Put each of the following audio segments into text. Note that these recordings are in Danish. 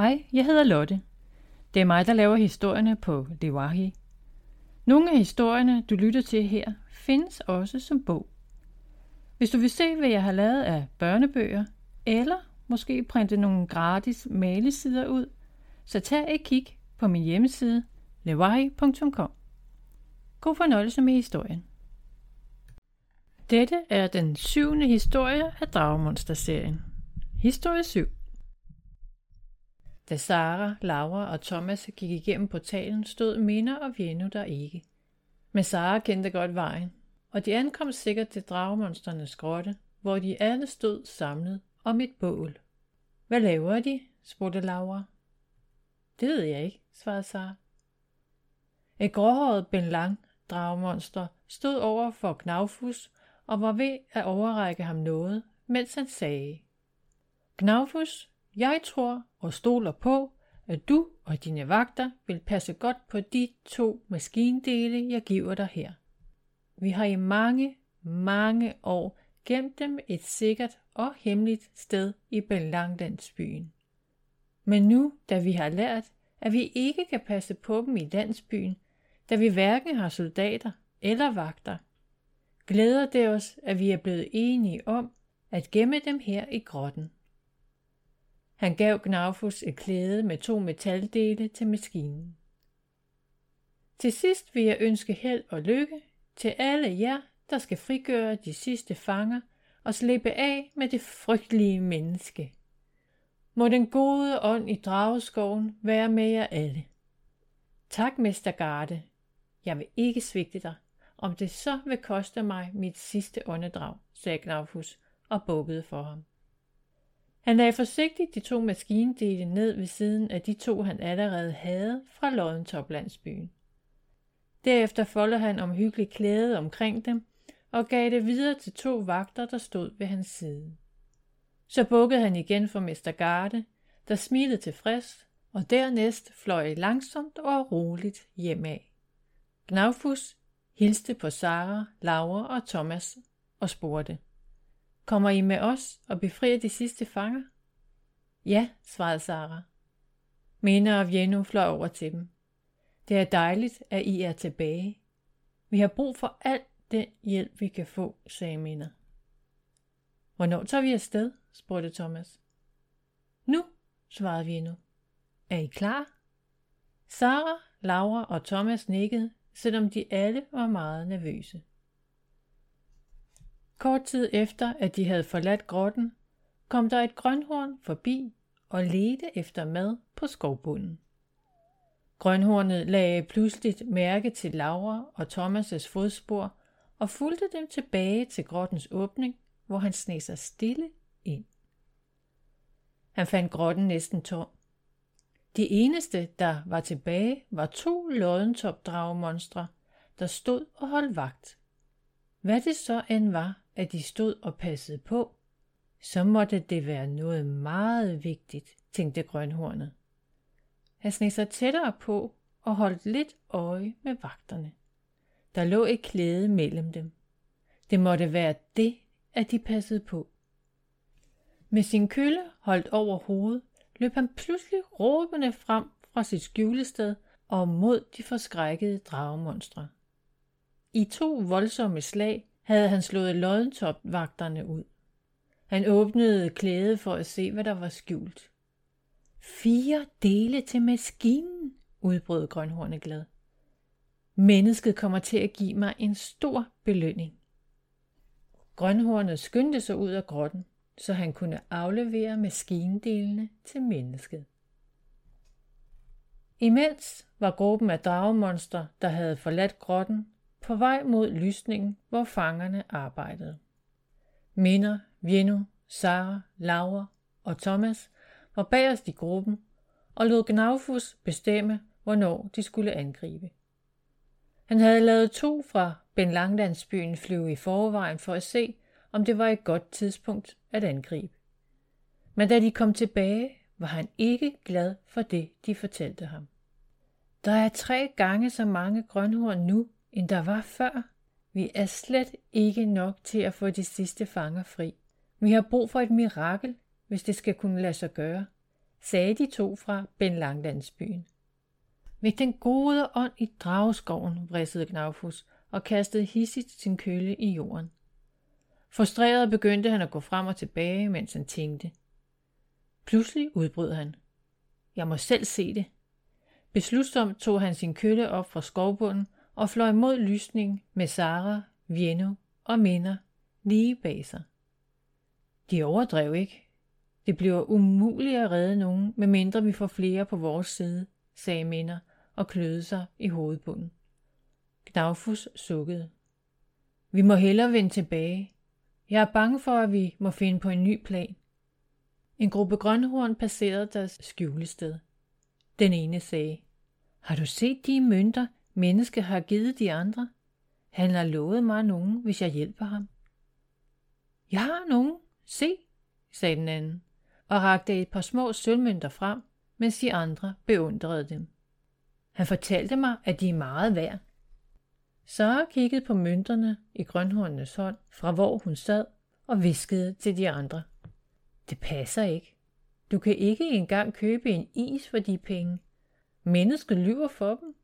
Hej, jeg hedder Lotte. Det er mig, der laver historierne på Lewahi. Nogle af historierne, du lytter til her, findes også som bog. Hvis du vil se, hvad jeg har lavet af børnebøger, eller måske printe nogle gratis malesider ud, så tag et kig på min hjemmeside lewahi.com. God fornøjelse med historien. Dette er den syvende historie af Dragemonster-serien. Historie 7. Da Sara, Laura og Thomas gik igennem portalen, stod Minna og Vienno der ikke. Men Sara kendte godt vejen, og de ankom sikkert til dragemonsternes grotte, hvor de alle stod samlet om et bål. Hvad laver de? spurgte Laura. Det ved jeg ikke, svarede Sara. Et gråhåret Ben Lang dragemonster stod over for Knaufus og var ved at overrække ham noget, mens han sagde, Knaufus, jeg tror og stoler på, at du og dine vagter vil passe godt på de to maskindele, jeg giver dig her. Vi har i mange, mange år gemt dem et sikkert og hemmeligt sted i Belanglandsbyen. Men nu, da vi har lært, at vi ikke kan passe på dem i landsbyen, da vi hverken har soldater eller vagter, glæder det os, at vi er blevet enige om at gemme dem her i grotten. Han gav Gnafus et klæde med to metaldele til maskinen. Til sidst vil jeg ønske held og lykke til alle jer, der skal frigøre de sidste fanger og slippe af med det frygtelige menneske. Må den gode ånd i drageskoven være med jer alle. Tak, Mester Garde. Jeg vil ikke svigte dig, om det så vil koste mig mit sidste åndedrag, sagde Gnafus og bukkede for ham. Han lagde forsigtigt de to maskindele ned ved siden af de to, han allerede havde fra Loddentoplandsbyen. Derefter foldede han omhyggeligt klædet omkring dem og gav det videre til to vagter, der stod ved hans side. Så bukkede han igen for Mester Garde, der smilede tilfreds, og dernæst fløj langsomt og roligt hjemad. Gnaufus hilste på Sara, Laura og Thomas og spurgte – Kommer I med os og befrier de sidste fanger? Ja, svarede Sara. Mena og Vienno fløj over til dem. Det er dejligt, at I er tilbage. Vi har brug for al den hjælp, vi kan få, sagde Mena. Hvornår tager vi afsted? spurgte Thomas. Nu, svarede Vienno. Er I klar? Sara, Laura og Thomas nikkede, selvom de alle var meget nervøse. Kort tid efter, at de havde forladt grotten, kom der et grønhorn forbi og ledte efter mad på skovbunden. Grønhornet lagde pludselig mærke til Laura og Thomas' fodspor og fulgte dem tilbage til grottens åbning, hvor han sneg sig stille ind. Han fandt grotten næsten tom. De eneste, der var tilbage, var to loddentopdragemonstre, der stod og holdt vagt. Hvad det så end var, at de stod og passede på, så måtte det være noget meget vigtigt, tænkte grønhornet. Han sneg sig tættere på og holdt lidt øje med vagterne. Der lå et klæde mellem dem. Det måtte være det, at de passede på. Med sin kølle holdt over hovedet, løb han pludselig råbende frem fra sit skjulested og mod de forskrækkede dragemonstre. I to voldsomme slag havde han slået loddentopvagterne ud. Han åbnede klædet for at se, hvad der var skjult. Fire dele til maskinen, udbrød Grønhornet glad. Mennesket kommer til at give mig en stor belønning. Grønhornet skyndte sig ud af grotten, så han kunne aflevere maskindelene til mennesket. Imens var gruppen af dragemonster, der havde forladt grotten, på vej mod lysningen, hvor fangerne arbejdede. Minder, Vienno, Sara, Laura og Thomas var bagerst i gruppen og lod Gnaufus bestemme, hvornår de skulle angribe. Han havde lavet to fra Ben Langlandsbyen flyve i forvejen for at se, om det var et godt tidspunkt at angribe. Men da de kom tilbage, var han ikke glad for det, de fortalte ham. Der er tre gange så mange grønhorn nu, end der var før. Vi er slet ikke nok til at få de sidste fanger fri. Vi har brug for et mirakel, hvis det skal kunne lade sig gøre. sagde de to fra Ben Langlandsbyen. Ved den gode ånd i drageskoven, vridsede Knaufus og kastede hissigt sin kølle i jorden. Frustreret begyndte han at gå frem og tilbage, mens han tænkte. Pludselig udbrød han. Jeg må selv se det. Beslutsomt tog han sin kølle op fra skovbunden og fløj mod lysning med Sara, Vienno og Minder lige bag sig. De overdrev ikke. Det bliver umuligt at redde nogen, medmindre vi får flere på vores side, sagde Minder og kløede sig i hovedbunden. Gnavfus sukkede. Vi må hellere vende tilbage. Jeg er bange for, at vi må finde på en ny plan. En gruppe grønhorn passerede deres skjulested. Den ene sagde, Har du set de mønter, menneske har givet de andre? Han har lovet mig nogen, hvis jeg hjælper ham. Jeg har nogen. Se, sagde den anden, og rakte et par små sølvmønter frem, mens de andre beundrede dem. Han fortalte mig, at de er meget værd. Sara kiggede på mønterne i grønhornenes hånd, fra hvor hun sad, og viskede til de andre. Det passer ikke. Du kan ikke engang købe en is for de penge. Mennesket lyver for dem.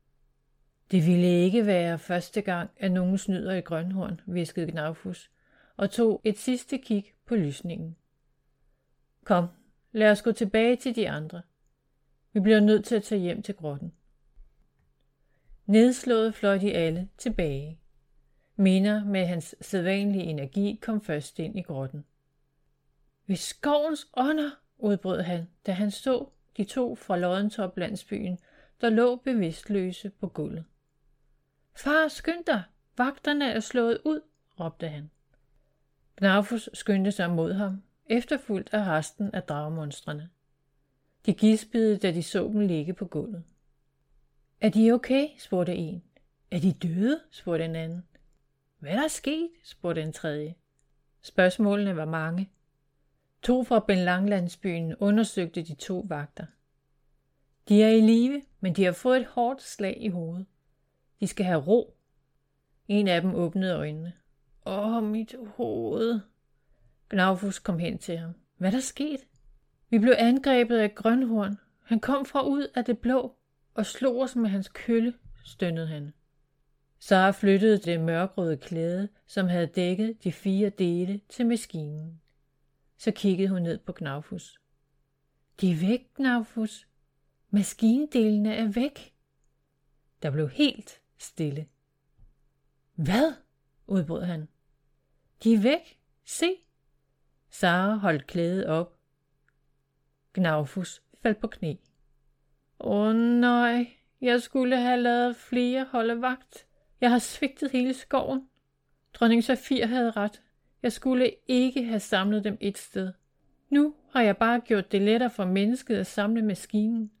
Det ville ikke være første gang, at nogen snyder i grønhorn, viskede Gnavfus, og tog et sidste kig på lysningen. Kom, lad os gå tilbage til de andre. Vi bliver nødt til at tage hjem til grotten. Nedslået fløj de alle tilbage. Minder med hans sædvanlige energi kom først ind i grotten. Ved skovens ånder, udbrød han, da han så de to fra Loddentop landsbyen, der lå bevidstløse på gulvet. Far, skynd dig! Vagterne er slået ud, råbte han. Gnafus skyndte sig mod ham, efterfulgt af resten af dragmonstrene. De gispede, da de så dem ligge på gulvet. Er de okay? spurgte en. Er de døde? spurgte en anden. Hvad er der sket? spurgte en tredje. Spørgsmålene var mange. To fra Benlanglandsbyen undersøgte de to vagter. De er i live, men de har fået et hårdt slag i hovedet. De skal have ro. En af dem åbnede øjnene. Åh, mit hoved. Gnavfus kom hen til ham. Hvad der sket? Vi blev angrebet af grønhorn. Han kom fra ud af det blå og slog os med hans kølle, stønnede han. Sara flyttede det mørkrøde klæde, som havde dækket de fire dele, til maskinen. Så kiggede hun ned på Gnavfus. De er væk, Gnavfus. Maskindelene er væk. Der blev helt stille. Hvad? udbrød han. De er væk. Se. Sara holdt klædet op. Gnavfus faldt på knæ. Åh nej, jeg skulle have lavet flere holde vagt. Jeg har svigtet hele skoven. Dronning Safir havde ret. Jeg skulle ikke have samlet dem et sted. Nu har jeg bare gjort det lettere for mennesket at samle maskinen.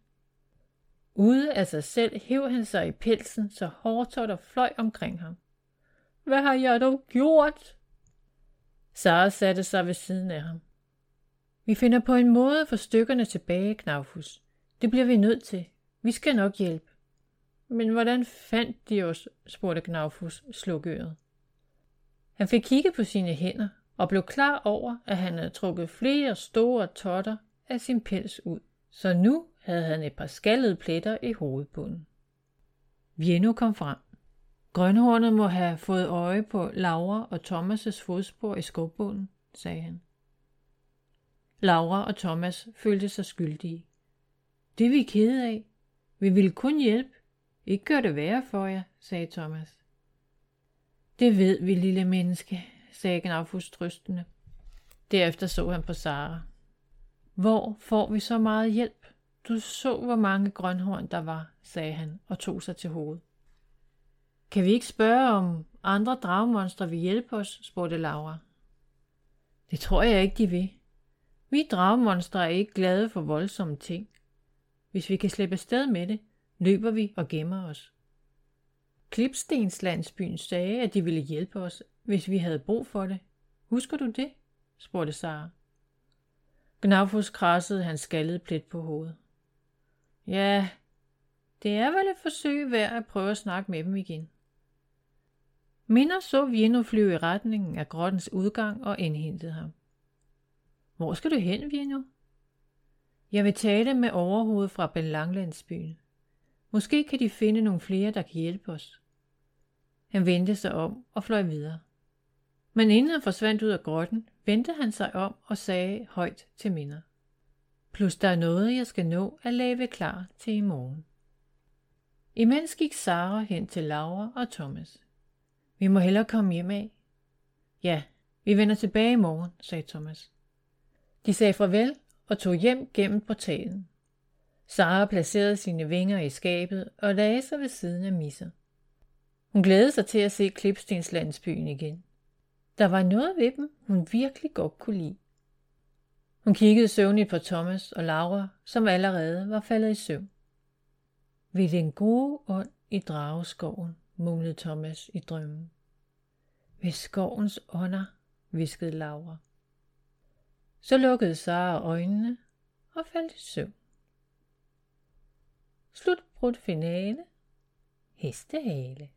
Ude af sig selv hæv han sig i pelsen, så hårtotter fløj omkring ham. Hvad har jeg dog gjort? Sara satte sig ved siden af ham. Vi finder på en måde for stykkerne tilbage, Knavfus. Det bliver vi nødt til. Vi skal nok hjælpe. Men hvordan fandt de os, spurgte Knavfus slukøret. Han fik kigget på sine hænder og blev klar over, at han havde trukket flere store totter af sin pels ud. Så nu havde han et par skaldede pletter i hovedbunden. Vienno kom frem. Grønhornet må have fået øje på Laura og Thomas' fodspor i skovbunden, sagde han. Laura og Thomas følte sig skyldige. Det er vi kede af. Vi ville kun hjælpe. Ikke gøre det værre for jer, sagde Thomas. Det ved vi, lille menneske, sagde Gnafus trøstende. Derefter så han på Sara. Hvor får vi så meget hjælp? Du så, hvor mange grønhorn der var, sagde han og tog sig til hovedet. Kan vi ikke spørge, om andre dragmonstre vil hjælpe os, spurgte Laura. Det tror jeg ikke, de vil. Vi dragmonstre er ikke glade for voldsomme ting. Hvis vi kan slippe sted med det, løber vi og gemmer os. Klipstenslandsbyen sagde, at de ville hjælpe os, hvis vi havde brug for det. Husker du det? spurgte Sara. Gnafus krassede hans skaldede plet på hovedet. Ja, det er vel et forsøg værd at prøve at snakke med dem igen. Minder så Vino flyve i retningen af grottens udgang og indhentede ham. Hvor skal du hen, Vino? Jeg vil tale med overhovedet fra Belanglandsbyen. Måske kan de finde nogle flere, der kan hjælpe os. Han vendte sig om og fløj videre. Men inden han forsvandt ud af grotten, vendte han sig om og sagde højt til minder. Plus der er noget, jeg skal nå at lave klar til i morgen. Imens gik Sara hen til Laura og Thomas. Vi må hellere komme hjem af. Ja, vi vender tilbage i morgen, sagde Thomas. De sagde farvel og tog hjem gennem portalen. Sara placerede sine vinger i skabet og lagde sig ved siden af Misser. Hun glædede sig til at se Klipstenslandsbyen igen. Der var noget ved dem, hun virkelig godt kunne lide. Hun kiggede søvnigt på Thomas og Laura, som allerede var faldet i søvn. Ved den gode ånd i drageskoven, mumlede Thomas i drømmen. Ved skovens ånder, viskede Laura. Så lukkede Sara øjnene og faldt i søvn. Slut brudt finale. Hestehale.